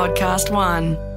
Podcast One.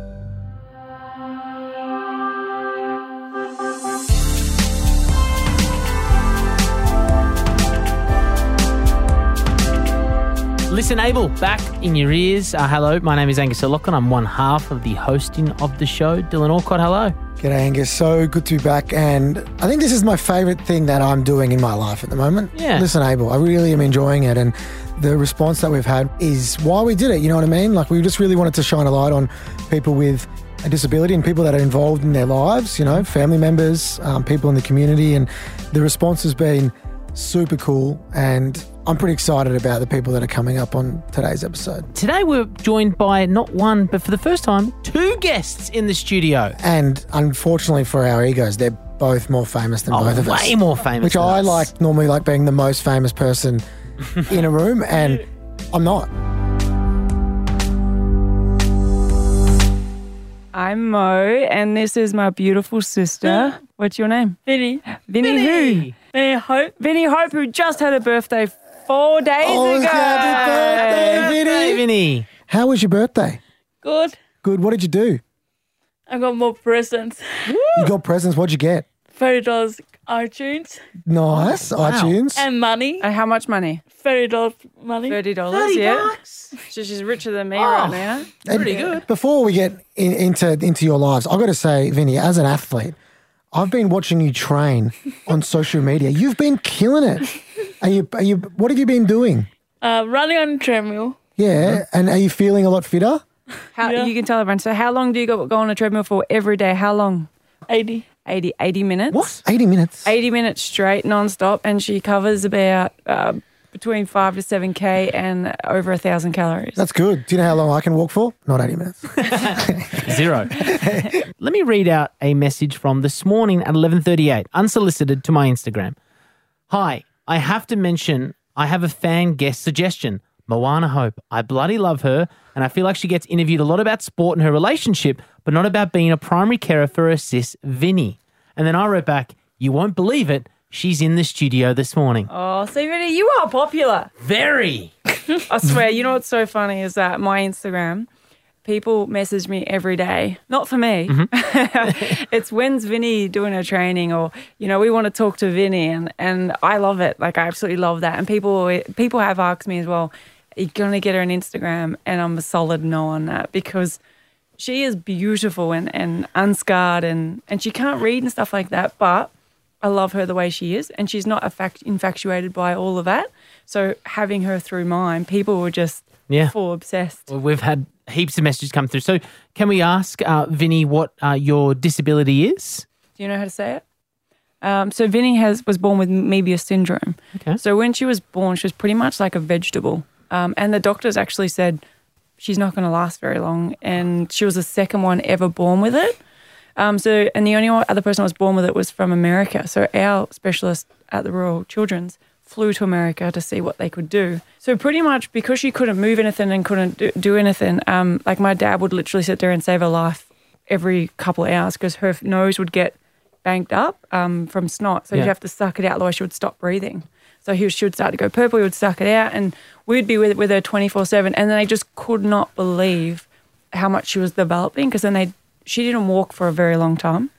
ListenABLE, back in your ears. Uh, hello, my name is Angus O'Loughlin. I'm one half of the hosting of the show. Dylan Alcott, hello. G'day, Angus. So good to be back. And I think this is my favourite thing that I'm doing in my life at the moment. Yeah. Listen, Abel, I really am enjoying it. And the response that we've had is why we did it. You know what I mean? Like, we just really wanted to shine a light on people with a disability and people that are involved in their lives, you know, family members, um, people in the community. And the response has been super cool. And I'm pretty excited about the people that are coming up on today's episode. Today we're joined by not one, but for the first time, two guests in the studio. And unfortunately for our egos, they're both more famous than Oh, both of us. way more famous. which than I us. like normally like being the most famous person in a room, and I'm not. I'm Mo, and this is my beautiful sister. What's your name? Vinny. Vinny, Vinny. who? Vinny Hope. Vinny Hope, who just had a birthday four days Oh, ago. happy birthday, Hey, Vinny! Vinny. How was your birthday? Good. Good. What did you do? I got more presents. You got presents. What'd you get? Thirty dollars iTunes Nice. iTunes. and money. And how much money? Thirty dollars money. Thirty dollars. Yeah. So she's richer than me right oh. now. Pretty And good. Before we get in, into into your lives, I've got to say, Vinny, as an athlete, I've been watching you train on social media. You've been killing it. Are you? Are you? What have you been doing? Uh, running on a treadmill. Yeah. And are you feeling a lot fitter? How, Yeah. You can tell everyone. So, how long do you go, go on a treadmill for every day? How long? Eighty. 80, 80 minutes. What? Eighty minutes. 80 minutes straight, non-stop, and she covers about uh, between five to seven k and over a thousand calories. That's good. Do you know how long I can walk for? Not 80 minutes. Zero. Let me read out a message from this morning at 11:38, unsolicited to my Instagram. Hi, I have to mention I have a fan guest suggestion. Moana Hope. I bloody love her, and I feel like she gets interviewed a lot about sport and her relationship, but not about being a primary carer for her sis, Vinny. And then I wrote back, You won't believe it. She's in the studio this morning. Oh, see, Vinny, you are popular. Very. I swear. You know what's so funny is that my Instagram, people message me every day. Not for me. Mm-hmm. it's when's Vinny doing her training, or you know, we want to talk to Vinny, and and I love it. Like I absolutely love that. And people people have asked me as well, You're you gonna get her an Instagram? And I'm a solid no on that because she is beautiful and, and unscarred and, and she can't read and stuff like that, but I love her the way she is and she's not affac- infatuated by all of that. So having her through mine, people were just Yeah. full obsessed. Well, we've had heaps of messages come through. So, can we ask uh, Vinny what uh, your disability is? Do you know how to say it? Um, so Vinny has was born with Moebius syndrome. Okay. So when she was born, she was pretty much like a vegetable, um, and the doctors actually said she's not going to last very long. And she was the second one ever born with it. Um, so and the only other person I was born with it was from America. So our specialist at the Royal Children's flew to America to see what they could do. So pretty much because she couldn't move anything and couldn't do, do anything, um, like my dad would literally sit there and save her life every couple of hours because her nose would get banked up um, from snot. So Yeah. you'd have to suck it out, otherwise she would stop breathing. So he, she would start to go purple, he would suck it out, and we'd be with, with her 24 7. And then they just could not believe how much she was developing because then they she didn't walk for a very long time.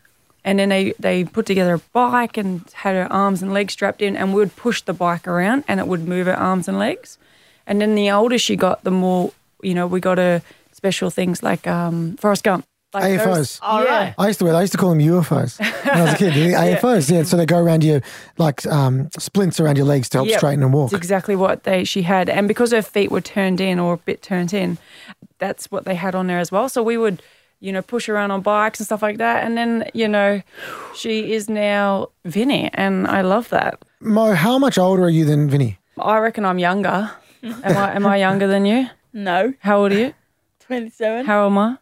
And then they, they put together a bike and had her arms and legs strapped in, and we would push the bike around and it would move her arms and legs. And then the older she got, the more, you know, we got her special things like um, Forrest Gump. Like AFOs. All yeah. right. I used to wear. I used to call them UFOs when I was a kid. The AFOs, yeah. So they go around you like um, splints around your legs to help Yep. straighten and walk. That's exactly what they she had, and because her feet were turned in or a bit turned in, that's what they had on there as well. So we would, you know, push around on bikes and stuff like that, and then you know, she is now Vinny, and I love that. Mo, how much older are you than Vinny? I reckon I'm younger. Am I? Am I younger than you? No. How old are you? Twenty-seven. How old am I?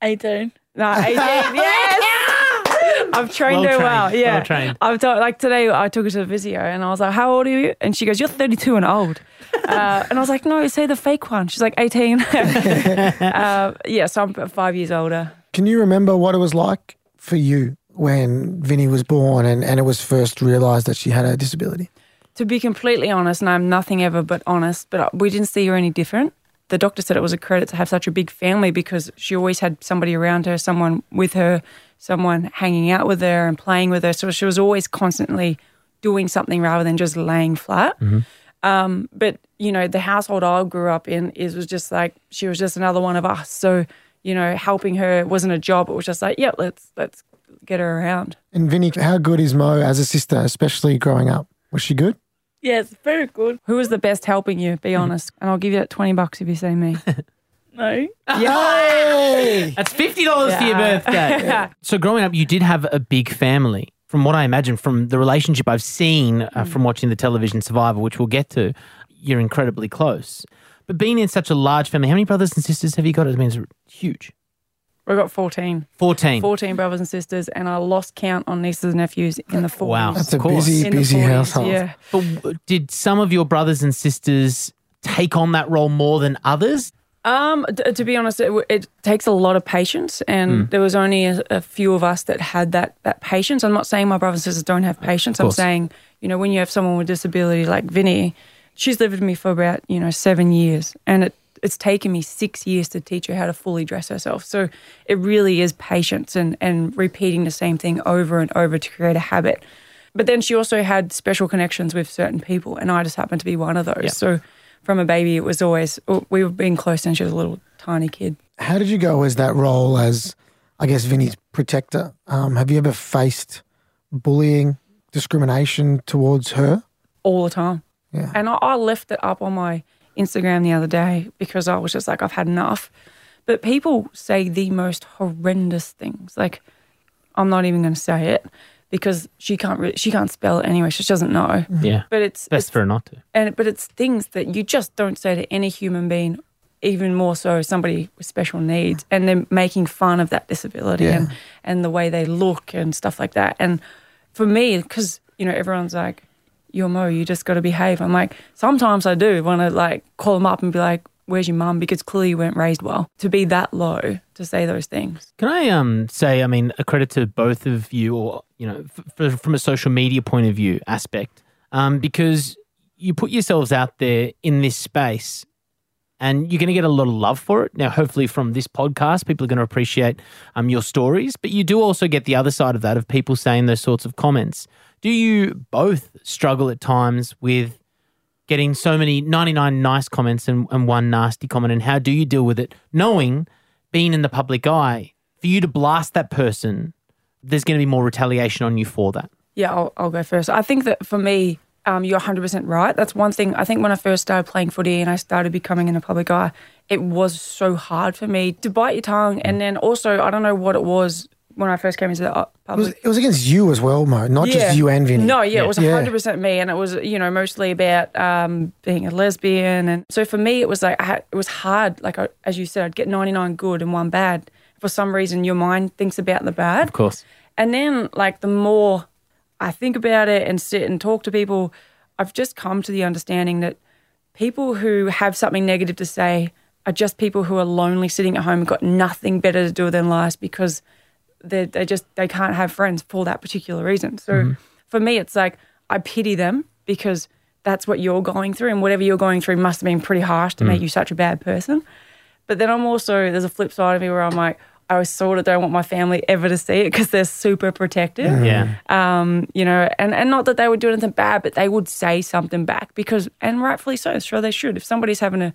Eighteen. No, 18. yes. I've trained Well her well. Yeah. well trained. I've told, like today, I took her to the physio and I was like, "How old are you?" And she goes, "You're 32 and old." uh, and I was like, "No, say the fake one." She's like, "18." uh, yeah, so I'm five years older. Can you remember what it was like for you when Vinny was born and, and it was first realised that she had a disability? To be completely honest, and I'm nothing ever but honest, but we didn't see her any different. the doctor said it was a credit to have such a big family because she always had somebody around her, someone with her, someone hanging out with her and playing with her. So she was always constantly doing something rather than just laying flat. Um, but you know, the household I grew up in is was just like she was just another one of us. So you know, helping her wasn't a job. It was just like, yeah, let's let's get her around. And Vinny, how good is Mo as a sister, especially growing up? Was she good? Yes, very good. Who was the best helping you? Be honest, and I'll give you that twenty bucks if you see me. No. Yay! That's fifty dollars for your Yeah. birthday. so growing up, you did have a big family. From what I imagine, from the relationship I've seen uh, from watching the television Survivor, which we'll get to, you're incredibly close. But being in such a large family, how many brothers and sisters have you got? I mean, it's huge. We've got 14. 14. 14 brothers and sisters, and I lost count on nieces and nephews in the 40s. Wow. That's a Of course. busy, In the busy 40s, household. Yeah. But w- did some of your brothers and sisters take on that role more than others? Um, d- to be honest, it, w- it takes a lot of patience, and Hmm. there was only a, a few of us that had that that patience. I'm not saying my brothers and sisters don't have patience. I'm saying, you know, when you have someone with disability like Vinny, she's lived with me for about you know seven years, and it it's taken me six years to teach her how to fully dress herself. So it really is patience and and repeating the same thing over and over to create a habit. But then she also had special connections with certain people, and I just happened to be one of those. So from a baby, it was always we were being close, and she was a little tiny kid. How did you go as that role as, I guess, Vinny's protector? Um, have you ever faced bullying, discrimination towards her? all the time. Yeah. And I, I left it up on my Instagram the other day because I was just like, I've had enough. But people say the most horrendous things. Like, I'm not even going to say it because she can't re- she can't spell it anyway. She doesn't know. Mm-hmm. Yeah. But it's, Best it's for her not to. and but it's things that you just don't say to any human being. Even more so, somebody with special needs, and they're making fun of that disability Yeah. and and the way they look and stuff like that. And for me, because you know everyone's like, "You're Mo, you just got to behave." I'm like, sometimes I do want to like call them up and be like, "Where's your mum?" Because clearly you weren't raised well to be that low to say those things. Can I um say, I mean, a credit to both of you, or you know, f- f- from a social media point of view aspect, um, because you put yourselves out there in this space, and you're going to get a lot of love for it. Now, hopefully, from this podcast, people are going to appreciate um your stories, but you do also get the other side of that of people saying those sorts of comments. Do you both struggle at times with getting so many 99 nice comments and, and one nasty comment and how do you deal with it knowing being in the public eye for you to blast that person there's going to be more retaliation on you for that Yeah, I'll, I'll go first. I think that for me, um, you're 100% right. That's one thing. I think when I first started playing footy and I started becoming in the public eye, it was so hard for me to bite your tongue. And then also, I don't know what it was when I first came into the uh, It was, public. it was against you as well, Mo, not just you and Vinny. No, yeah, it was Yeah. 100% me. And it was, you know, mostly about um, being a lesbian. And so for me, it was like, I had, it was hard. Like, I, as you said, I'd get 99 good and one bad. For some reason, your mind thinks about the bad. of course And then, like, the more I think about it and sit and talk to people, I've just come to the understanding that people who have something negative to say are just people who are lonely sitting at home and got nothing better to do with their lives because they they just they can't have friends for that particular reason. So mm-hmm. for me, it's like I pity them because that's what you're going through, and whatever you're going through must have been pretty harsh to make mm. you such a bad person. But then I'm also there's a flip side of me where I'm like I sort of don't want my family ever to see it because they're super protective. Mm. yeah Um, you know, and, and not that they would do anything bad, but they would say something back because, and rightfully so, sure they should. If somebody's having a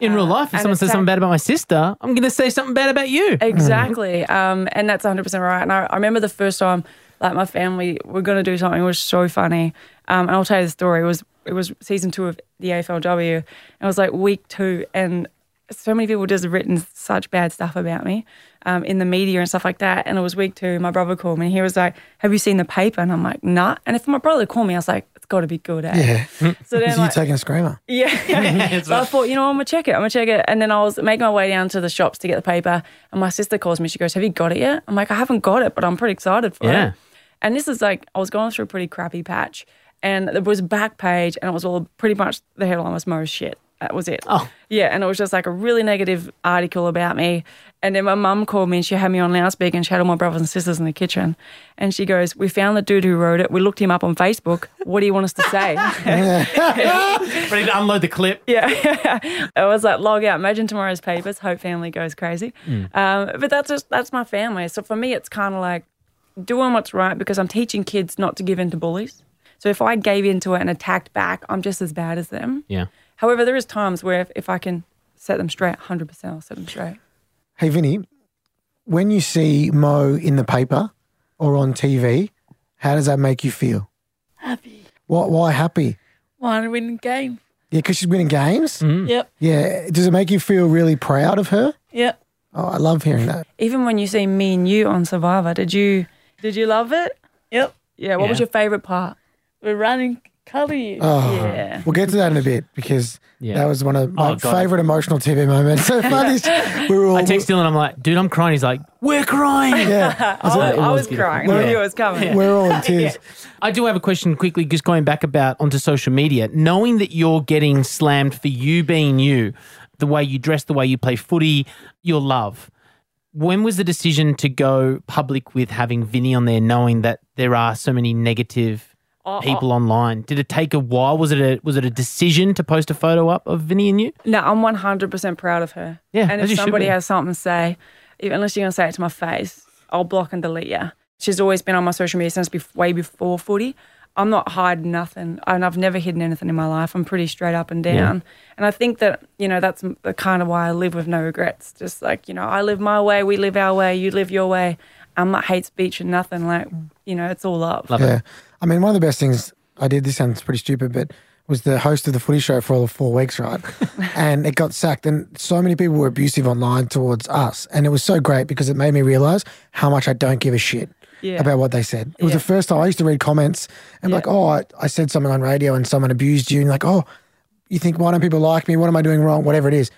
in real life if someone says something bad about my sister i'm going to say something bad about you Exactly. Um, and that's 100% right. And I, I remember the first time, like, my family were going to do something. It was so funny. Um, and I'll tell you the story. It was, it was season two of the AFLW. And it was like week two. And so many people just written such bad stuff about me um, in the media and stuff like that. And it was week two. My brother called me and he was like, Have you seen the paper? And I'm like, Nah. And if my brother called me, I was like, got to be good, eh? Yeah. So then, Is you like, taking a screamer? yeah. so I thought, you know, I'm gonna check it. I'm gonna check it. And then I was making my way down to the shops to get the paper, and my sister calls me. She goes, "Have you got it yet?" I'm like, "I haven't got it, but I'm pretty excited for Yeah. it." And this is like, I was going through a pretty crappy patch, and there was a back page, and it was all pretty much the headline was Mo's shit. That was it. Oh. Yeah, and it was just like a really negative article about me. And then my mum called me and she had me on loudspeaker and she had all my brothers and sisters in the kitchen. And she goes, We found the dude who wrote it. We looked him up on Facebook. What do you want us to say? Ready to unload the clip? yeah. it was like log out. Imagine tomorrow's papers. Hope family goes crazy. Um, but that's just that's my family. So for me, it's kind of like doing what's right because I'm teaching kids not to give in to bullies. So if I gave into it and attacked back, I'm just as bad as them. Yeah. However, there is times where if, if I can set them straight, 100% I'll set them straight. Hey, Vinny, when you see Mo in the paper or on TV, how does that make you feel? Happy. Why, why happy? Why to win the game. Yeah, because she's winning games. Mm-hmm. Yep. Yeah. Does it make you feel really proud of her? Yep. Oh, I love hearing that. Even when you see me and you on Survivor, did you did you love it? Yep. Yeah. What was your favorite part? We're running color you. Oh, Yeah. We'll get to that in a bit because Yeah. that was one of my Oh, God. favorite emotional TV moments. So funny. we were all, I text Dylan. I'm like, dude, I'm crying. He's like, we're crying. yeah, I was, it I was was beautiful. crying. I knew it was coming. we're all in tears. I do have a question quickly, just going back about onto social media. Knowing that you're getting slammed for you being you, the way you dress, the way you play footy, your love. When was the decision to go public with having Vinny on there, knowing that there are so many negative Oh, oh, people online? Did it take a while? Was it a was it a decision to post a photo up of Vinny and you? No, I'm 100% proud of her. Yeah, And as you if should somebody be. has something to say, even unless you're going to say it to my face, I'll block and delete you. She's always been on my social media since bef- way before footy. I'm not hiding nothing. And I've never hidden anything in my life. I'm pretty straight up and down. And I think that, you know, that's the kind of why I live with no regrets. Just like, you know, I live my way, we live our way, you live your way. I'm not hate speech and nothing. Like, you know, it's all love. Love Yeah. I mean, one of the best things I did, this sounds pretty stupid, but was the host of the footy show for all of four weeks, right? and it got sacked. And so many people were abusive online towards us. And it was so great because it made me realize how much I don't give a shit Yeah. about what they said. It was Yeah. the first time I used to read comments and be Yeah. like, oh, I, I said something on radio and someone abused you. And like, oh, you think, why don't people like me? What am I doing wrong? Whatever it is.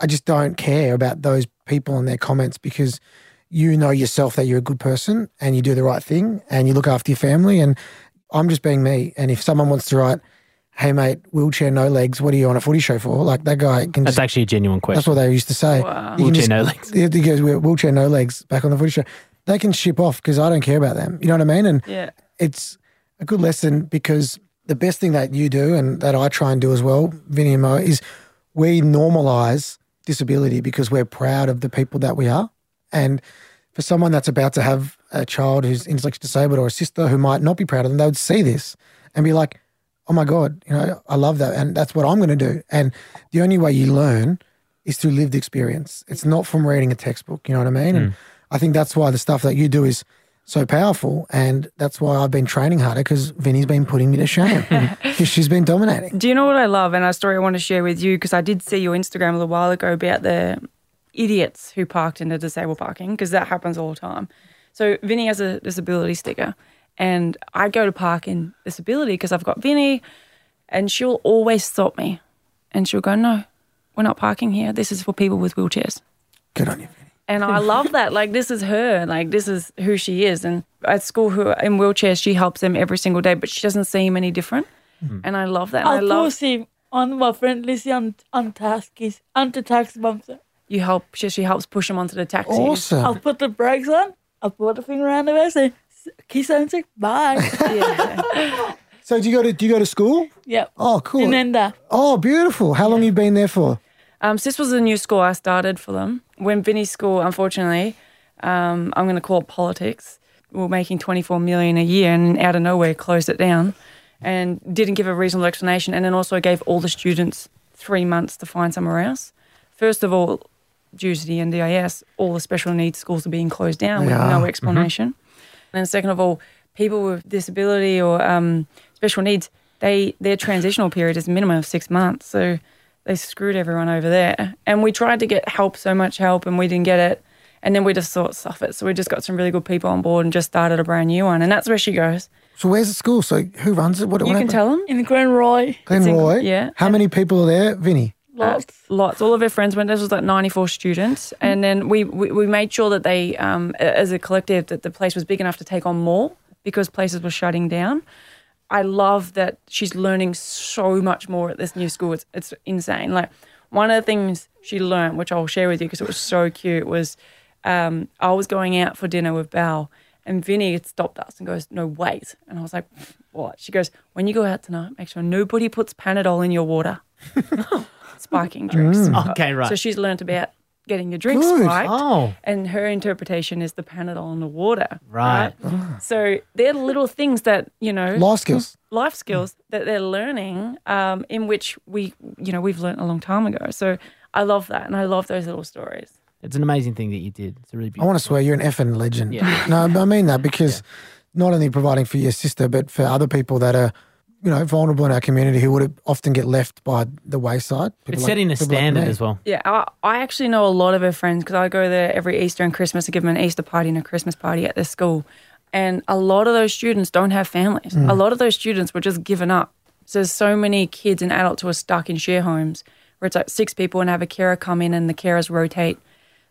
I just don't care about those people and their comments because you know yourself that you're a good person and you do the right thing and you look after your family. And I'm just being me. And if someone wants to write, hey, mate, wheelchair, no legs, what are you on a footy show for? Like that guy can That's just, actually a genuine question. that's what they used to say. Wow. You can Wheelchair, just- no legs. He goes, wheelchair, no legs, back on the footy show. They can ship off because I don't care about them. You know what I mean? And Yeah. it's a good lesson because the best thing that you do and that I try and do as well, Vinny and Mo, is we normalize disability because we're proud of the people that we are. And for someone that's about to have a child who's intellectually disabled or a sister who might not be proud of them, they would see this and be like, oh my God, you know, I love that. And that's what I'm going to do. And the only way you learn is through lived experience. It's not from reading a textbook. You know what I mean? And mm. I think that's why the stuff that you do is so powerful. And that's why I've been training harder because Vinny's been putting me to shame because she's been dominating. Do you know what I love? And a story I want to share with you because I did see your Instagram a little while ago about the idiots who parked in the disabled parking because that happens all the time. So Vinny has a disability sticker, and I go to park in disability because I've got Vinny, and she'll always stop me, and she'll go, "No, we're not parking here. This is for people with wheelchairs." Good on you, Vinny. And I love that. Like this is her. Like this is who she is. And at school, who are in wheelchairs, she helps them every single day, but she doesn't seem any different. Hmm. And I love that. And I I'll love post him on my friend list on on taskis on the tax bumper. you help. She, she helps push them onto the taxi. Awesome. I'll put the brakes on. I'll put the thing around the waist and kiss and say bye. Yeah. So do you go to do you go to school? yep. Oh, cool. And then that. oh, beautiful. How long you been there for? Um, so this was a new school I started for them. When Vinny's school, unfortunately, um, I'm going to call it politics. We were making 24 million a year, and out of nowhere closed it down, and didn't give a reasonable explanation, and then also gave all the students three months to find somewhere else. First of all, due to the NDIS, all the special needs schools are being closed down with Yeah. no explanation. And then second of all, people with disability or um, special needs, they their transitional period is a minimum of six months. So they screwed everyone over there. And we tried to get help, so much help, and we didn't get it. And then we just sort of it. So we just got some really good people on board and just started a brand new one. And that's where she goes. So where's the school? So who runs it? What, You what can happened? tell them. In Glenroy. Glen in- Roy. yeah. How many people are there, Vinny? Lots. Lots. All of her friends went. This was like 94 students. And then we, we, we made sure that they, um, as a collective, that the place was big enough to take on more because places were shutting down. I love that she's learning so much more at this new school. It's, it's insane. Like one of the things she learned, which I'll share with you because it was so cute, was um, I was going out for dinner with Belle and Vinny had stopped us and goes, No, wait. And I was like, What? She goes, When you go out tonight, make sure nobody puts Panadol in your water. Spiking drinks. Okay, right. So she's learned about getting your drinks Good. spiked. oh, And her interpretation is the Panadol in the water. Right. So they're little things that, you know, Life skills. life skills that they're learning um, in which we, you know, we've learned a long time ago. So I love that. And I love those little stories. it's an amazing thing that you did. It's a really I want to swear you're an effing legend. Yeah. No, I mean that because not only providing for your sister, but for other people that are, you know, vulnerable in our community who would often get left by the wayside. People It's like- setting a people like standard as well. Yeah, I, I actually know a lot of her friends because I go there every Easter and Christmas to give them an Easter party and a Christmas party at their school. And a lot of those students don't have families. Mm. A lot of those students were just given up. So there's so many kids and adults who are stuck in share homes where it's like six people and have a carer come in and the carers rotate,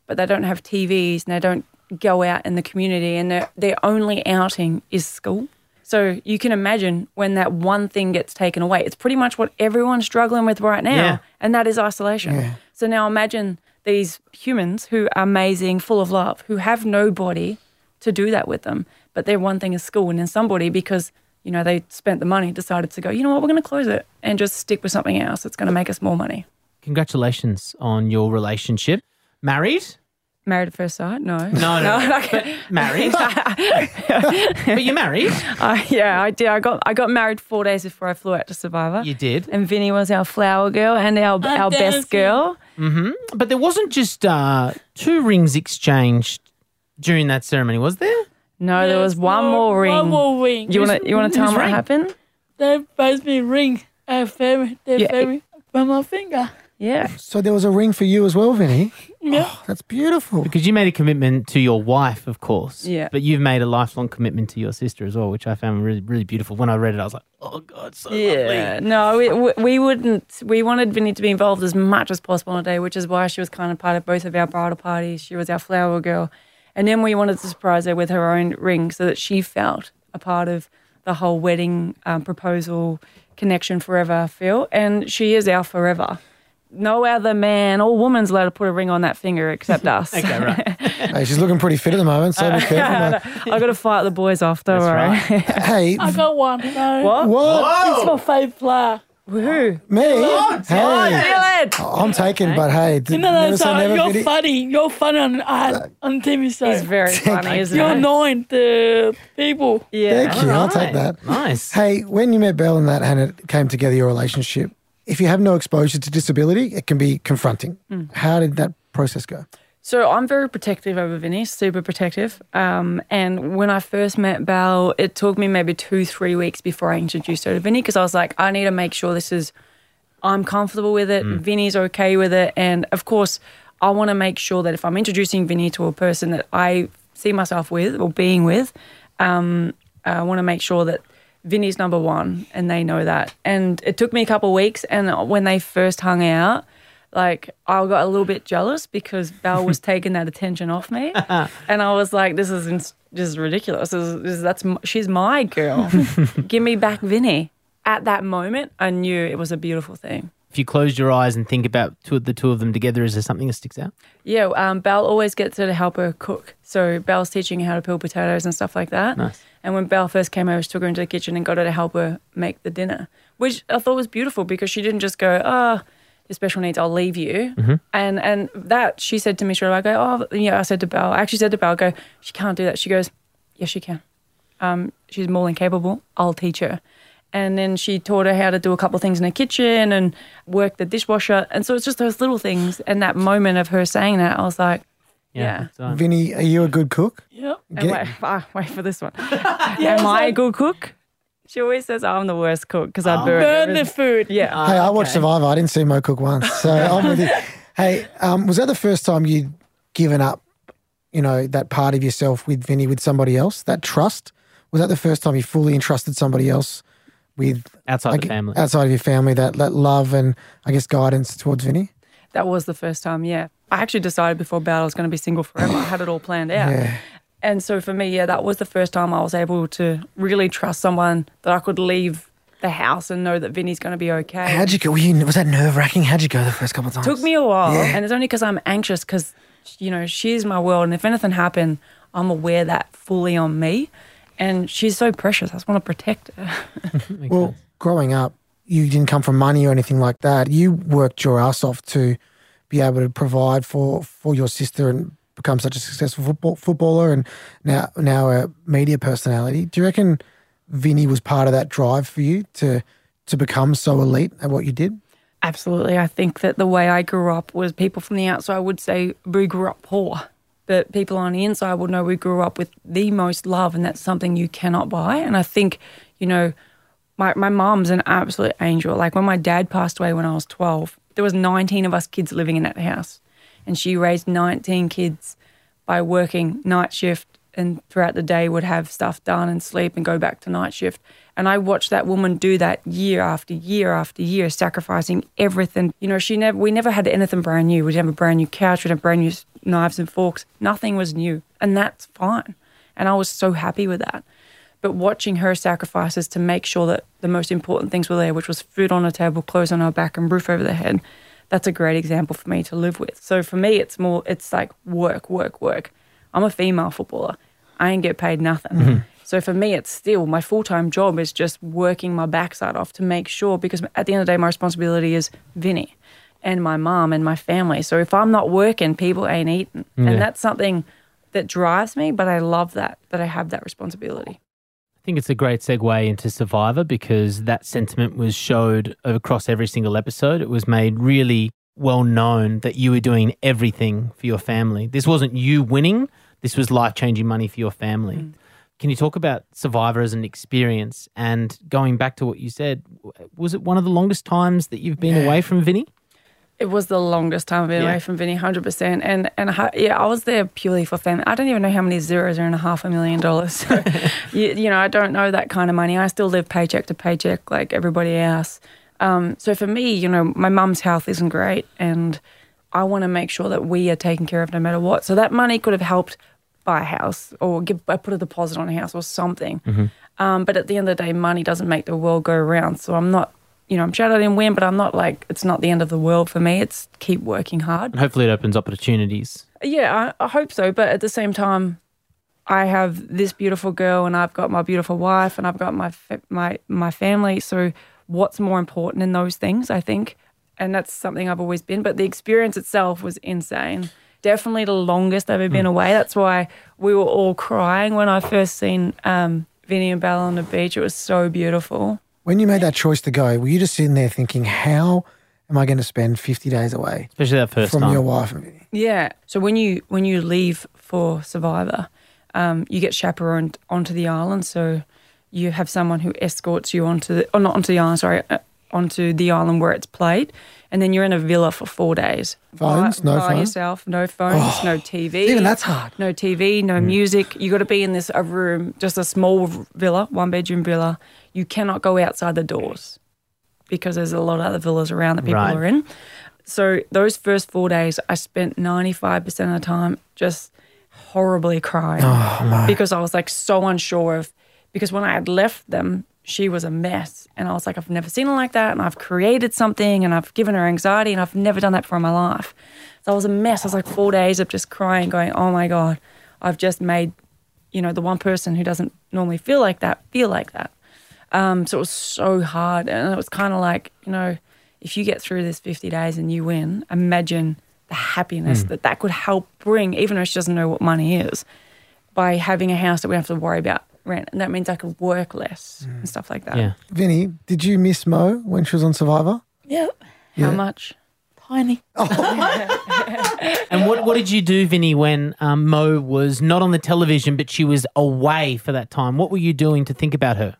but they don't have TVs and they don't go out in the community and their, their only outing is school. So you can imagine when that one thing gets taken away. It's pretty much what everyone's struggling with right now, Yeah. and that is isolation. So now imagine these humans who are amazing, full of love, who have nobody to do that with them. But their one thing is school, and then somebody because you know they spent the money decided to go. You know what? We're going to close it and just stick with something else that's going to make us more money. Congratulations on your relationship. Married? Married at first sight? No, No, no, no. okay. Married? but you're married. Uh, yeah, I did. I got I got married four days before I flew out to Survivor. You did. And Vinny was our flower girl and our our best dancing. girl. But there wasn't just uh, two rings exchanged during that ceremony, was there? No, there was one more ring. One more ring. You want to you want to tell whose them what ring? happened? They both me ring. A family. They Yeah. family. By my finger. Yeah. So there was a ring for you as well, Vinny. Yeah. That's beautiful. Because you made a commitment to your wife, of course. Yeah. But you've made a lifelong commitment to your sister as well, which I found really, really beautiful. When I read it, I was like, oh, God, so Yeah, lovely. no, we, we- we wouldn't. We wanted Vinny to be involved as much as possible on the day, which is why she was kind of part of both of our bridal parties. She was our flower girl, and then we wanted to surprise her with her own ring so that she felt a part of the whole wedding um, proposal connection forever feel, and she is our forever. No other man or woman's allowed to put a ring on that finger except us. Okay, right. Hey, she's looking pretty fit at the moment, so be careful. mate. I got to fight the boys off. Don't worry. right. Hey, I got one. No. What? what? It's my favourite player. Who? Me? Hey, Dylan. I'm taken, but hey, d- You know, never that's say how never. you're Vinny. funny. You're funny on uh, on TV show. He's very funny, isn't You're he? annoying to people. Yeah. Thank you. I'll take that. Nice. Hey, when you met Belle and that and it came together, your relationship, if you have no exposure to disability, it can be confronting. How did that process go? So I'm very protective over Vinny, super protective. Um, and when I first met Belle, it took me maybe two, three weeks before I introduced her to Vinny because I was like, I need to make sure this is, I'm comfortable with it, Vinny's okay with it. And of course, I want to make sure that if I'm introducing Vinny to a person that I see myself with or being with, um, I want to make sure that Vinny's number one and they know that. And it took me a couple of weeks. And when they first hung out, like I got a little bit jealous because Belle was taking that attention off me, and I was like, "This is ins- this is ridiculous. This is, this is, that's m- she's my girl. Give me back Vinny." At that moment, I knew it was a beautiful thing. If you close your eyes and think about two, the two of them together, is there something that sticks out? Yeah, um, Belle always gets her to help her cook. So Belle's teaching her how to peel potatoes and stuff like that. Nice. And when Belle first came over, she took her into the kitchen and got her to help her make the dinner, which I thought was beautiful because she didn't just go, "Oh, your special needs, I'll leave you." And and that she said to me straight away, I go, "Oh, yeah." I said to Belle, I actually said to Belle, I "Go, she can't do that." She goes, "Yes, she can. Um, she's more than capable. I'll teach her." And then she taught her how to do a couple of things in the kitchen and work the dishwasher. And so it's just those little things. And that moment of her saying that, I was like, Yeah. that's right. Vinny, are you a good cook? Yep. Get- wait, ah, wait for this one. yeah, Am I a good cook? She always says I'm the worst cook because I burn, Burn the everything. food. Yeah. hey, I watched Survivor. I didn't see Mo cook once, so I'm with you. Hey, um, was that the first time you'd given up, you know, that part of yourself with Vinny with somebody else? That trust was that the first time you fully entrusted somebody else with Outside like, the family. outside of your family? That that love and I guess guidance towards Vinny. That was the first time, yeah. I actually decided before Belle I was going to be single forever. I had it all planned out. Yeah. And so for me, yeah, that was the first time I was able to really trust someone that I could leave the house and know that Vinny's going to be okay. How'd you go? Were you, was that nerve wracking? How'd you go the first couple of times? took me a while, Yeah. and it's only because I'm anxious because you know she's my world, and if anything happened, I'm aware that fully on me, and she's so precious. I just want to protect her. Well, sense. growing up, you didn't come from money or anything like that. You worked your ass off to be able to provide for for your sister and become such a successful football, footballer and now now a media personality. Do you reckon Vinny was part of that drive for you to to become so elite at what you did? Absolutely, I think that the way I grew up was people from the outside would say we grew up poor. But people on the inside would know we grew up with the most love, and that's something you cannot buy. And I think, you know, my my mom's an absolute angel. Like when my dad passed away when I was twelve, there was nineteen of us kids living in that house, and she raised nineteen kids by working night shift and throughout the day would have stuff done and sleep and go back to night shift. And I watched that woman do that year after year after year, sacrificing everything. You know, she never we never had anything brand new. We'd have a brand new couch, we'd have brand new knives and forks. Nothing was new. And that's fine. And I was so happy with that. But watching her sacrifices to make sure that the most important things were there, which was food on the table, clothes on our back, and roof over the head, that's a great example for me to live with. So for me, it's more, it's like work, work, work. I'm a female footballer. I ain't get paid nothing. Mm-hmm. So for me, it's still my full time job is just working my backside off to make sure, because at the end of the day, my responsibility is Vinny and my mom and my family. So if I'm not working, people ain't eating. Yeah. And that's something that drives me, but I love that, that I have that responsibility. I think it's a great segue into Survivor because that sentiment was showed across every single episode. It was made really well known that you were doing everything for your family. This wasn't you winning, this was life changing money for your family. Hmm. Can you talk about Survivor as an experience? And going back to what you said, was it one of the longest times that you've been away from Vinny? It was the longest time I've been Yeah. away from Vinny, hundred percent. And and I- yeah, I was there purely for family. I don't even know how many zeros are in a half a million dollars. So, you, you know, I don't know that kind of money. I still live paycheck to paycheck like everybody else. Um, so for me, you know, my mum's health isn't great, and I want to make sure that we are taken care of no matter what. So that money could have helped buy a house or give, I put a deposit on a house or something. Um, but at the end of the day, money doesn't make the world go round. So I'm not, you know, I'm sure I didn't win, but I'm not like, it's not the end of the world for me. It's keep working hard. And hopefully it opens opportunities. Yeah, I, I hope so. But at the same time, I have this beautiful girl and I've got my beautiful wife and I've got my, my, my family. So what's more important in those things, I think? And that's something I've always been. But the experience itself was insane. Definitely the longest I've ever been away. That's why we were all crying when I first seen um, Vinny and Bella on the beach. It was so beautiful. When you made that choice to go, were you just sitting there thinking, how am I going to spend 50 days away Especially that first from time. your wife? Yeah. So when you when you leave for Survivor, um, you get chaperoned onto the island. So you have someone who escorts you onto the, or not onto the island, sorry, uh, onto the island where it's played, and then you're in a villa for four days. Phones? by, No by phone? yourself, no phones, oh, no TV. Even that's hard. No TV, no mm. music. You got to be in this a room, just a small villa, one bedroom villa. You cannot go outside the doors because there's a lot of other villas around that people Right. are in. So those first four days, I spent 95% of the time just horribly crying oh, because I was like so unsure of, because when I had left them, she was a mess. And I was like, I've never seen her like that. And I've created something and I've given her anxiety and I've never done that before in my life. So I was a mess. I was like four days of just crying, going, oh my God, I've just made, you know, the one person who doesn't normally feel like that feel like that. Um, so it was so hard. And it was kind of like, you know, if you get through this 50 days and you win, imagine the happiness that that could help bring, even though she doesn't know what money is, by having a house that we don't have to worry about rent. And that means I could work less and stuff like that. Yeah. Vinny, did you miss Mo when she was on Survivor? Yep. How much? Tiny. And what, what did you do, Vinny, when um, Mo was not on the television, but she was away for that time? What were you doing to think about her?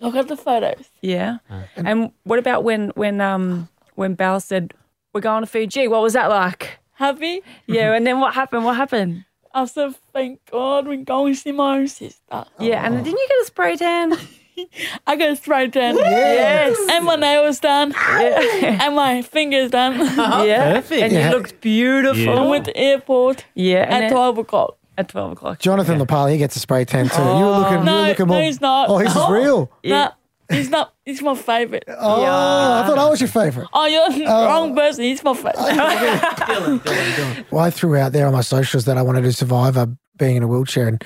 Look at the photos. Yeah. and what about when when um when Belle said we're going to Fiji? What was that like? Happy? Yeah. and then what happened? What happened? I said, thank God we're going to see my own sister. Yeah. And then didn't you get a spray tan? I got a spray tan. yes. And my nails done. Yeah. and my fingers done. Uh-huh. yeah. Perfect. And Yeah. you looked beautiful. Yeah. I went to the airport Yeah. And at then, 12 o'clock. at 12 o'clock. Jonathan LaPaglia, he gets a spray tan too. you were looking, No, you were looking no, more. he's not. Oh, he's Oh. real. No, he's not. He's my favorite. Oh, yeah. I thought I was your favourite. Oh, you're the wrong person. He's my favorite. Dylan, Dylan, Dylan. Well, I threw out there on my socials that I wanted to Survivor being in a wheelchair, and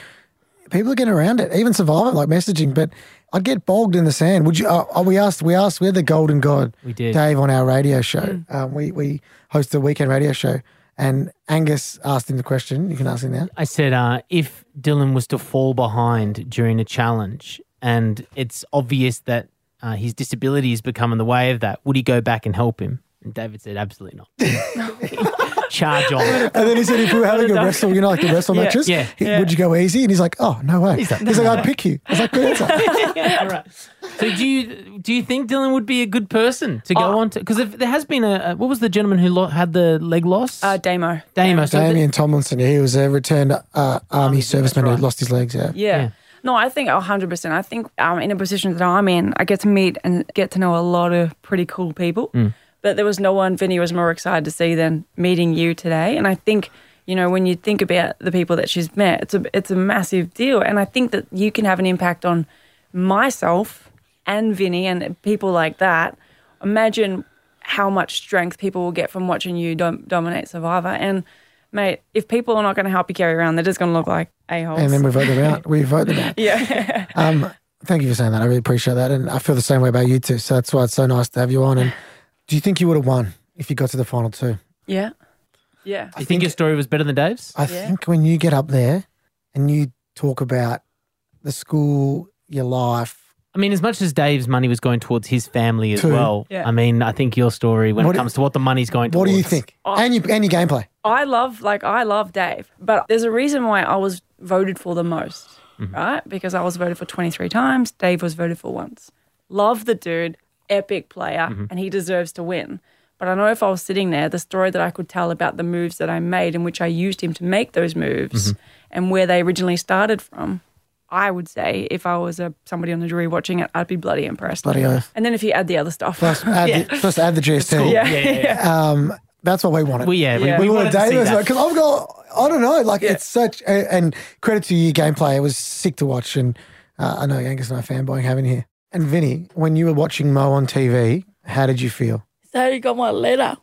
people are getting around it. Even Survivor, like messaging, but I'd get bogged in the sand. Would you? Uh, uh, we asked. We asked. We had the Golden God, We did. Dave, on our radio show. Um, we we host a weekend radio show, and Angus asked him the question. You can ask him now. I said, uh, if Dylan was to fall behind during a challenge and it's obvious that uh, his disability is becoming in the way of that, would he go back and help him? And David said, absolutely not. Charge on. And then he said, if we were having a wrestle, you know, like the wrestle Yeah. matches, Yeah. he- would you go easy? And he's like, oh, no way. He's like, I'd pick you. I was like, good answer. yeah, right. So do you do you think Dylan would be a good person to go on to? Because if there has been a, a what was the gentleman who lo- had the leg loss? Uh, Damo. Damo. So th- Damien Thomlinson, he was a returned uh, army serviceman right. who lost his legs. Yeah. Yeah. No, I think 100%. I think um, in a position that I'm in, I get to meet and get to know a lot of pretty cool people. But there was no one Vinny was more excited to see than meeting you today. And I think, you know, when you think about the people that she's met, it's a, it's a massive deal. And I think that you can have an impact on myself and Vinny and people like that. Imagine how much strength people will get from watching you dom- dominate Survivor. And, mate, if people are not going to help you carry around, they're just going to look like a-holes. And then we vote them out. We vote them out. yeah. Um, thank you for saying that. I really appreciate that. And I feel the same way about you too. So that's why it's so nice to have you on. And do you think you would have won if you got to the final two? Yeah. Yeah. do you think your story was better than Dave's? I Yeah. think when you get up there and you talk about the school, your life, I mean, as much as Dave's money was going towards his family as True. well, Yeah. I mean, I think your story when What it do- comes to what the money's going what towards. do you think? Oh. And, you, and your gameplay. I love, like, I love Dave, but there's a reason why I was voted for the most, mm-hmm. right? Because I was voted for 23 times. Dave was voted for once. Love the dude, epic player, mm-hmm. and he deserves to win. But I know if I was sitting there, the story that I could tell about the moves that I made in which I used him to make those moves mm-hmm. and where they originally started from, I would say if I was a somebody on the jury watching it, I'd be bloody impressed. Bloody oath. And then if you add the other stuff, Plus add, the, plus add the GST. Yeah. Yeah, yeah, yeah. Um, that's what we wanted. Well, yeah, Yeah. we, we we wanted wanted to see Davis that. because I've got I don't know like it's such and credit to your gameplay it was sick to watch and uh, I know Angus and I fanboying having here and Vinny when you were watching Mo on TV how did you feel so you got my letter.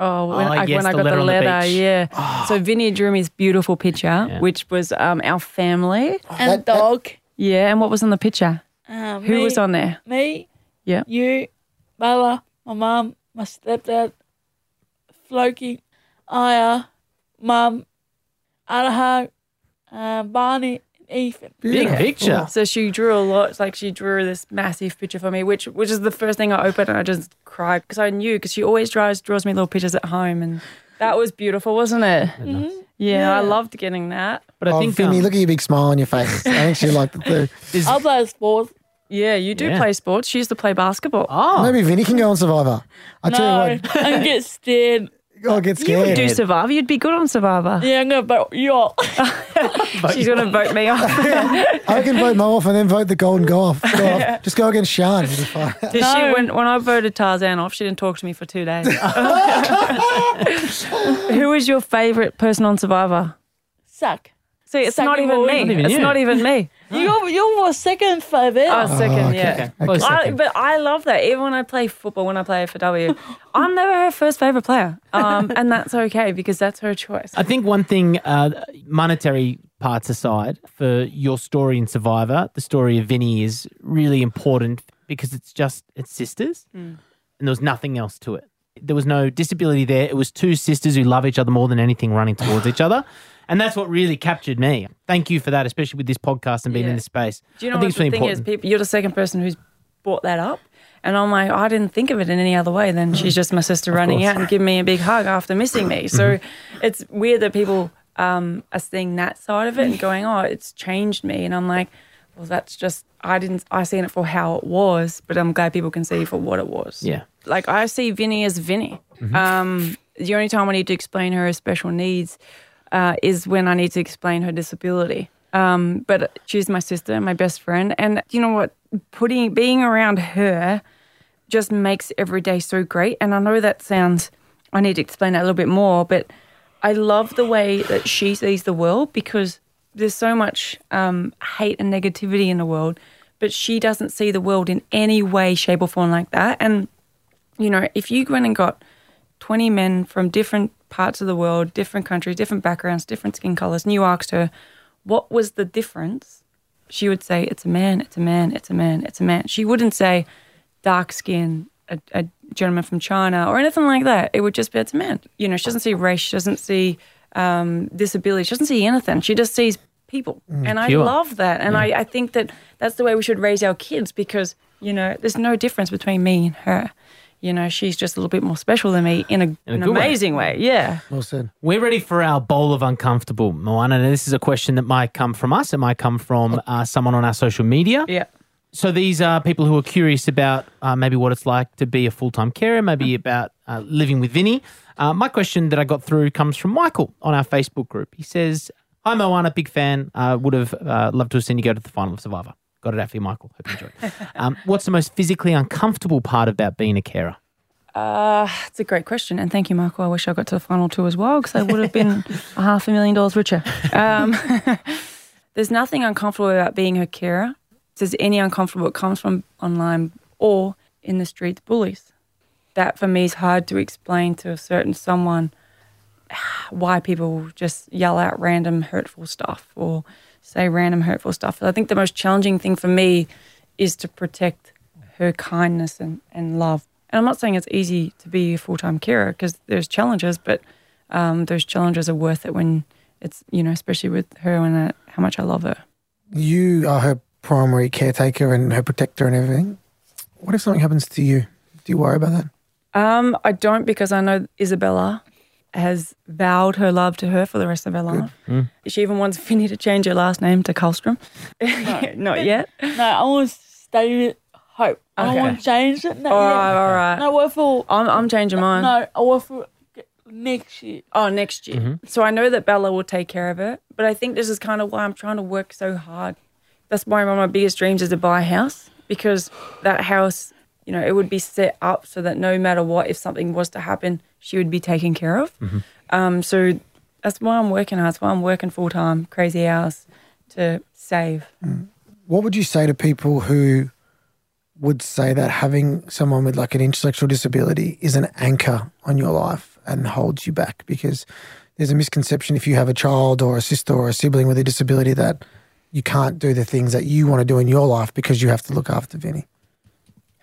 Oh, when, Oh, I, yes, when I got letter the on the letter, beach. yeah. So Vinny drew me this beautiful picture, which was um, our family. And that- that- dog. Yeah, and what was on the picture? Uh, Who me, was on there? Me, Yeah. you, Bella, my mum, my stepdad, Floki, Aya, mum, Adaha, uh, Barney, and Ethan. Big picture. So she drew a lot. Like she drew this massive picture for me, which which is the first thing I opened, and I just cried because I knew because she always draws draws me little pictures at home, and that was beautiful, wasn't it? Yeah, I loved getting that. But I oh think Vinny um, look at your big smile on your face I think she liked it too I play sports. Yeah, you do Yeah. play sports. She used to play basketball. oh, maybe Vinny can go on Survivor I tell No, you what I get scared. Oh get You would do Survivor. You'd be good on Survivor. Yeah, I'm gonna vote you all. She's going to vote me off. I can vote Mo off and then vote the Golden God go off. just go against Sean It'll fine. She, when, when I voted Tarzan off, she didn't talk to me for two days. Who is your favourite person on Survivor? Suck. See, it's Second not even me. Not even it's you. not even me. You're, you're my second favorite. Oh, second, okay. yeah. okay. Close I, second. but I love that. Even when I play football, when I play for W, I'm never her first favourite player. Um, and that's okay because that's her choice. I think one thing, uh, monetary parts aside, for your story in Survivor, the story of Vinny is really important because it's just it's sisters, and there was nothing else to it. There was no disability there. It was two sisters who love each other more than anything, running towards each other, and that's what really captured me. Thank you for that, especially with this podcast and being Yeah. in this space. Do you know I what the really thing important. is? People, you're the second person who's brought that up. And I'm like, I didn't think of it in any other way than she's just my sister running out and giving me a big hug after missing me. So Mm-hmm. it's weird that people um, are seeing that side of it and going, oh, it's changed me. And I'm like, well, that's just, I didn't, I seen it for how it was, but I'm glad people can see for what it was. Yeah. Like I see Vinny as Vinny. Mm-hmm. Um, the only time I need to explain her special needs uh, is when I need to explain her disability. Um, but she's my sister, my best friend, and you know what? Putting being around her just makes every day so great. And I know that sounds. I need to explain that a little bit more, but I love the way that she sees the world because there's so much um, hate and negativity in the world, but she doesn't see the world in any way, shape, or form like that. And you know, if you went and got 20 men from different parts of the world, different countries, different backgrounds, different skin colors, and you asked her, what was the difference? She would say, it's a man, it's a man, it's a man, it's a man. She wouldn't say dark skin, a, a gentleman from China, or anything like that. It would just be, it's a man. You know, she doesn't see race, she doesn't see um, disability, she doesn't see anything. She just sees people. and I love that. And I, I think that that's the way we should raise our kids because, you know, there's no difference between me and her. You know, she's just a little bit more special than me in, a, an good way. amazing way. Yeah. Well said. We're ready for our bowl of uncomfortable, Moana. And this is a question that might come from us. It might come from uh, someone on our social media. Yeah. So these are people who are curious about uh, maybe what it's like to be a full time carer, maybe about uh, living with Vinny. Uh, my question that I got through comes from Michael on our Facebook group. He says, "Hi Moana, big fan. Uh, would have uh, loved to have seen you go to the final of Survivor. Got it out for you, Michael. Hope you enjoyed. um, what's the most physically uncomfortable part about being a carer? Uh, it's a great question. And thank you, Michael. I wish I got to the final two as well because I would have been a half a million dollars richer. Um, there's nothing uncomfortable about being her carer. If there's any uncomfortable, it comes from online or in the streets bullies. That for me is hard to explain to a certain someone why people just yell out random hurtful stuff or say random hurtful stuff. I think the most challenging thing for me is to protect her kindness and, and love. And I'm not saying it's easy to be a full time carer because there's challenges, but um, those challenges are worth it when it's, you know, especially with her and uh, how much I love her. You are her primary caretaker and her protector and everything. What if something happens to you? Do you worry about that? Um, I don't because I know Isabella has vowed her love to her for the rest of her life. Mm. She even wants Vinny to change her last name to Carlstrom. Not yet. No, I want to stay with Hope. I don't want to change it. No, All yeah. right, all right. No, what for? I'm, I'm changing mine. No, I want for next year. Oh, next year. Mm-hmm. So I know that Bella will take care of it, but I think this is kind of why I'm trying to work so hard. That's why one of my biggest dreams is to buy a house because that house, you know, it would be set up so that no matter what, if something was to happen, she would be taken care of. Um, so that's why I'm working hard. That's why I'm working full time, crazy hours to save. What would you say to people who would say that having someone with like an intellectual disability is an anchor on your life and holds you back? Because there's a misconception if you have a child or a sister or a sibling with a disability that you can't do the things that you want to do in your life because you have to look after Vinny.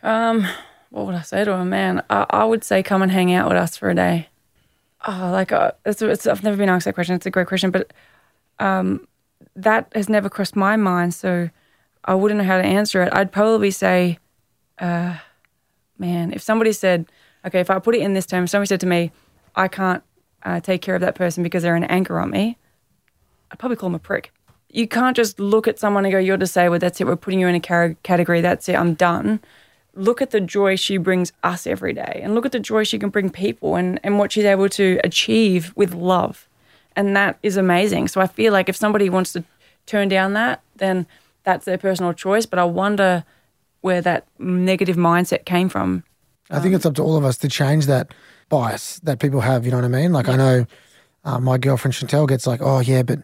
Um, what would I say to a man? I, I would say come and hang out with us for a day. Oh, like uh, it's, it's, I've never been asked that question. It's a great question, but um, that has never crossed my mind, so I wouldn't know how to answer it. I'd probably say, uh, man, if somebody said, okay, if I put it in this term, if somebody said to me, I can't uh, take care of that person because they're an anchor on me, I'd probably call them a prick. You can't just look at someone and go, you're disabled, that's it, we're putting you in a category, that's it, I'm done. Look at the joy she brings us every day and look at the joy she can bring people and, and what she's able to achieve with love. And that is amazing. So I feel like if somebody wants to turn down that, then that's their personal choice. But I wonder where that negative mindset came from. I think it's up to all of us to change that bias that people have. You know what I mean? Like I know uh, my girlfriend Chantel gets like, oh yeah, but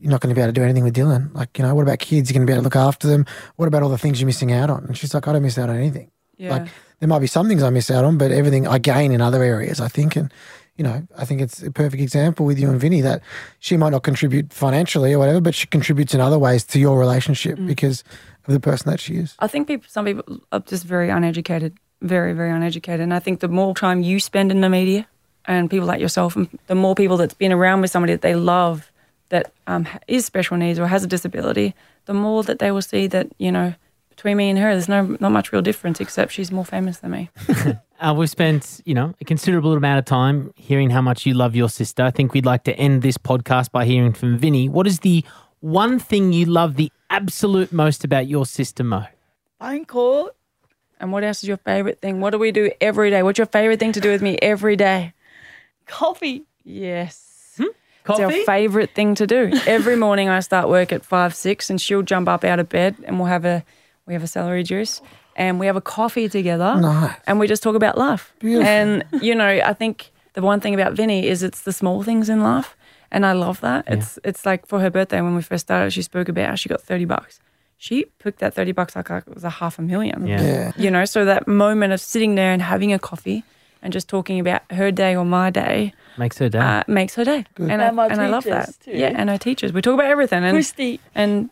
you're not going to be able to do anything with Dylan. Like you know, what about kids? You're going to be able to look after them. What about all the things you're missing out on? And she's like, I don't miss out on anything. Yeah. Like there might be some things I miss out on, but everything I gain in other areas. I think, and you know, I think it's a perfect example with you and Vinny that she might not contribute financially or whatever, but she contributes in other ways to your relationship mm. because of the person that she is. I think people, some people are just very uneducated, very, very uneducated. And I think the more time you spend in the media and people like yourself, and the more people that's been around with somebody that they love that um, is special needs or has a disability, the more that they will see that, you know, between me and her, there's no not much real difference except she's more famous than me. Uh, we've spent, you know, a considerable amount of time hearing how much you love your sister. I think we'd like to end this podcast by hearing from Vinny. What is the one thing you love the absolute most about your sister, Mo? Playing court. And what else is your favorite thing? What do we do every day? What's your favorite thing to do with me every day? Coffee. Yes. It's our favorite thing to do. Every morning I start work at five, six, and she'll jump up out of bed and we'll have a we have a celery juice and we have a coffee together. Nice. And we just talk about life. Beautiful. And you know, I think the one thing about Vinny is it's the small things in life, and I love that. It's it's like for her birthday when we first started, she spoke about how she got thirty bucks. She picked that thirty bucks like it was a half a million. Yeah. Yeah. You know, so that moment of sitting there and having a coffee and just talking about her day or my day Makes her day. uh, makes her day. And, I, And my and I love that. too. Yeah, and her teachers. We talk about everything, and Christy. and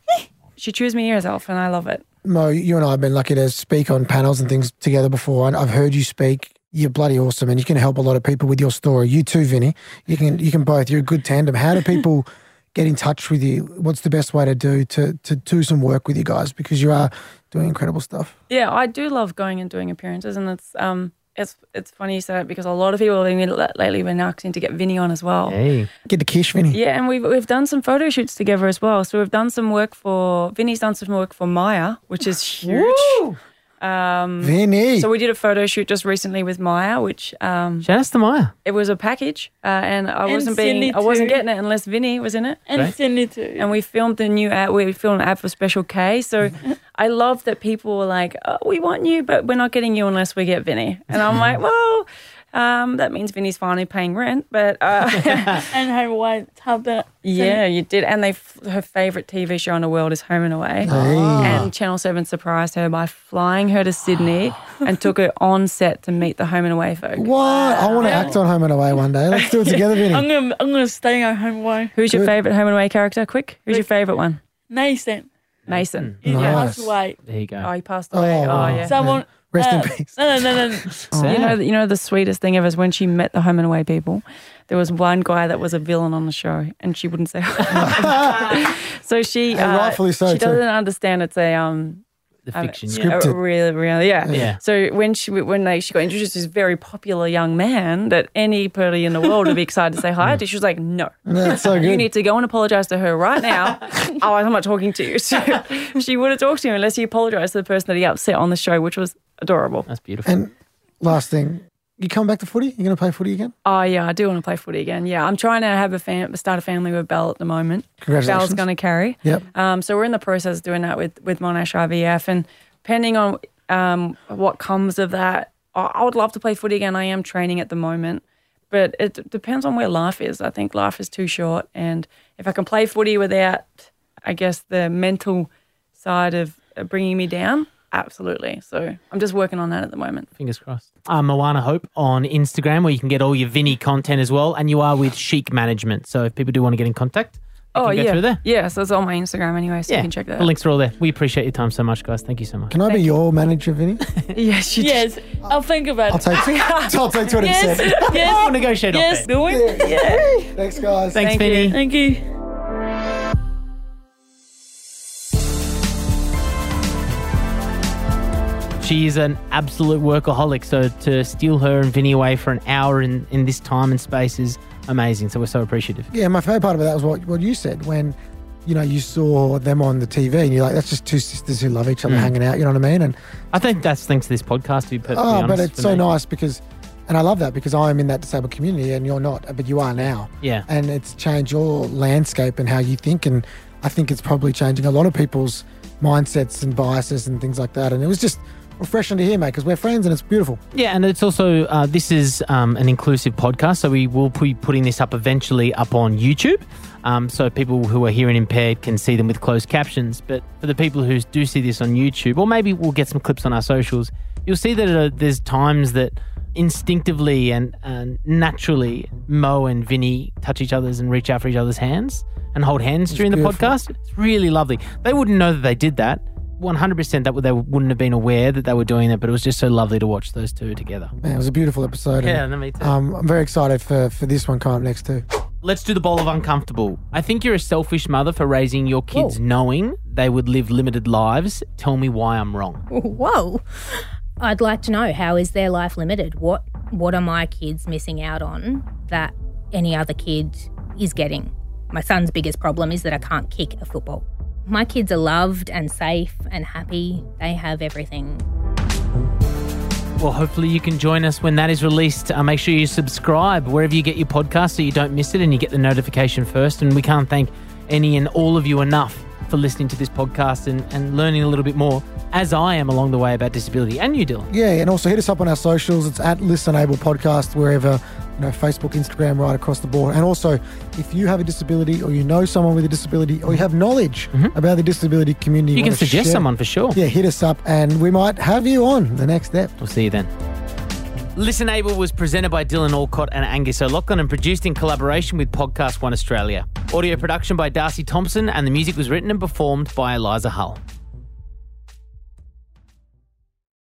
she chews me ears off, and I love it. Mo, you and I have been lucky to speak on panels and things together before. And I've heard you speak. You're bloody awesome, and you can help a lot of people with your story. You too, Vinny. You can. You can both. You're a good tandem. How do people get in touch with you? What's the best way to do to to do some work with you guys because you are doing incredible stuff. Yeah, I do love going and doing appearances, and it's um, it's it's funny you say it because a lot of people have been lately been asking to get Vinny on as well. Hey. Get the kish, Vinny. Yeah, and we've we've done some photo shoots together as well. So we've done some work for Vinny's done some work for Maya, which is huge. Um, Vinny. so we did a photo shoot just recently with Maya, which um, Shout out to Maya. it was a package, uh, and I And wasn't being Cindy I wasn't getting it unless Vinny was in it. And Right. Cindy too. And we filmed the new ad. We filmed an ad for Special K. So I love that people were like, oh, "We want you, but we're not getting you unless we get Vinny." And I'm like, "Well, um, that means Vinny's finally paying rent." But uh, and her white husband. yeah, you did. And they her favorite TV show in the world is Home and Away. Hey. And Channel Seven surprised her by flying her to Sydney and took her on set to meet the Home and Away folk. What? I want to act on Home and Away one day. Let's do it together, Vinny. I'm gonna I'm gonna stay at home and away. Who's your favorite Home and Away character? Quick, who's your favorite one? Mason. Mason. He Nice. passed away. There you go. Oh, he passed away. Oh, Oh, wow. yeah. Someone Rest in uh, peace. No, no, no, no. Sad. You know, you know the sweetest thing ever is when she met the home and away people. There was one guy that was a villain on the show, and she wouldn't say. hi. so she, And uh, rightfully so, she too. doesn't understand it's a um, the um, fiction, script- yeah. Scripted. really, really, yeah. Yeah. So when she when they she got introduced to this very popular young man that anybody in the world would be excited to say hi to, she was like, no. That's so good. You need to go and apologize to her right now. oh, I'm not talking to you. So she would have talked to him unless he apologized to the person that he upset on the show, which was adorable. That's beautiful. and last thing, you come back to footy? You going to play footy again? Oh yeah, I do want to play footy again. Yeah, I'm trying to have a fam- start a family with Belle at the moment. Congratulations. Belle's going to carry. Yep. Um, so we're in the process of doing that with with Monash IVF, and depending on um, what comes of that, I, I would love to play footy again. I am training at the moment, but it d- depends on where life is. I think life is too short, and if I can play footy without, I guess the mental side of uh, bringing me down, absolutely. So I'm just working on that at the moment. Fingers crossed. I'm Moana Hope on Instagram, where you can get all your Vinny content as well. And you are with Chic Management. So if people do want to get in contact, they Oh can go yeah, through there. yeah. So it's on my Instagram anyway, so yeah, you can check that. the out. links are all there. We appreciate your time so much, guys. Thank you so much. Can I be your manager, Vinny? Yes, you Yes, I'll think about I'll it. take, I'll take 20%. Yes, yes. We'll negotiate yes, off do it. Yeah. Thanks, guys. Thanks, Thank Vinny. you. Thank you. She is an absolute workaholic. So to steal her and Vinny away for an hour in, in this time and space is amazing. So we're so appreciative. Yeah, my favourite part of that was what, what you said when, you know, you saw them on the TV and you're like, that's just two sisters who love each other mm. hanging out, you know what I mean? And I think that's thanks to this podcast, to be perfectly oh, honest. but it's so me. nice because, and I love that because I'm in that disabled community and you're not, but you are now. Yeah. And it's changed your landscape and how you think. And I think it's probably changing a lot of people's mindsets and biases and things like that. And it was just refreshing to hear, mate, because we're friends and it's beautiful. Yeah, and it's also uh, this is um, an inclusive podcast, so we will be putting this up eventually up on YouTube, um, so people who are hearing impaired can see them with closed captions. But for the people who do see this on YouTube, or maybe we'll get some clips on our socials, you'll see that uh, there's times that instinctively and, and naturally Mo and Vinny touch each other's and reach out for each other's hands and hold hands during the podcast. It's really lovely. They wouldn't know that they did that. 100% that they wouldn't have been aware that they were doing it, but it was just so lovely to watch those two together. Man, it was a beautiful episode. Yeah, and, no, me too. um, I'm very excited for, for this one coming up next, too. Let's do the bowl of uncomfortable. I think you're a selfish mother for raising your kids knowing they would live limited lives. Tell me why I'm wrong. Whoa. I'd like to know how is their life limited? What what are my kids missing out on that any other kid is getting? My son's biggest problem is that I can't kick a football. My kids are loved and safe and happy. They have everything. Well, hopefully you can join us when that is released. Uh, make sure you subscribe wherever you get your podcast so you don't miss it and you get the notification first. And we can't thank any and all of you enough for listening to this podcast and, and learning a little bit more, as I am along the way about disability. And you, Dylan. Yeah, and also hit us up on our socials. It's at ListenABLE Podcast, wherever you know, Facebook, Instagram, right across the board. And also, if you have a disability or you know someone with a disability or you have knowledge about the disability community, Mm-hmm. You can suggest share- someone for sure. Yeah, hit us up and we might have you on the next step. We'll see you then. ListenABLE was presented by Dylan Alcott and Angus O'Loughlin and produced in collaboration with PodcastOne Australia. Audio production by Darcy Thompson and the music was written and performed by Eliza Hull.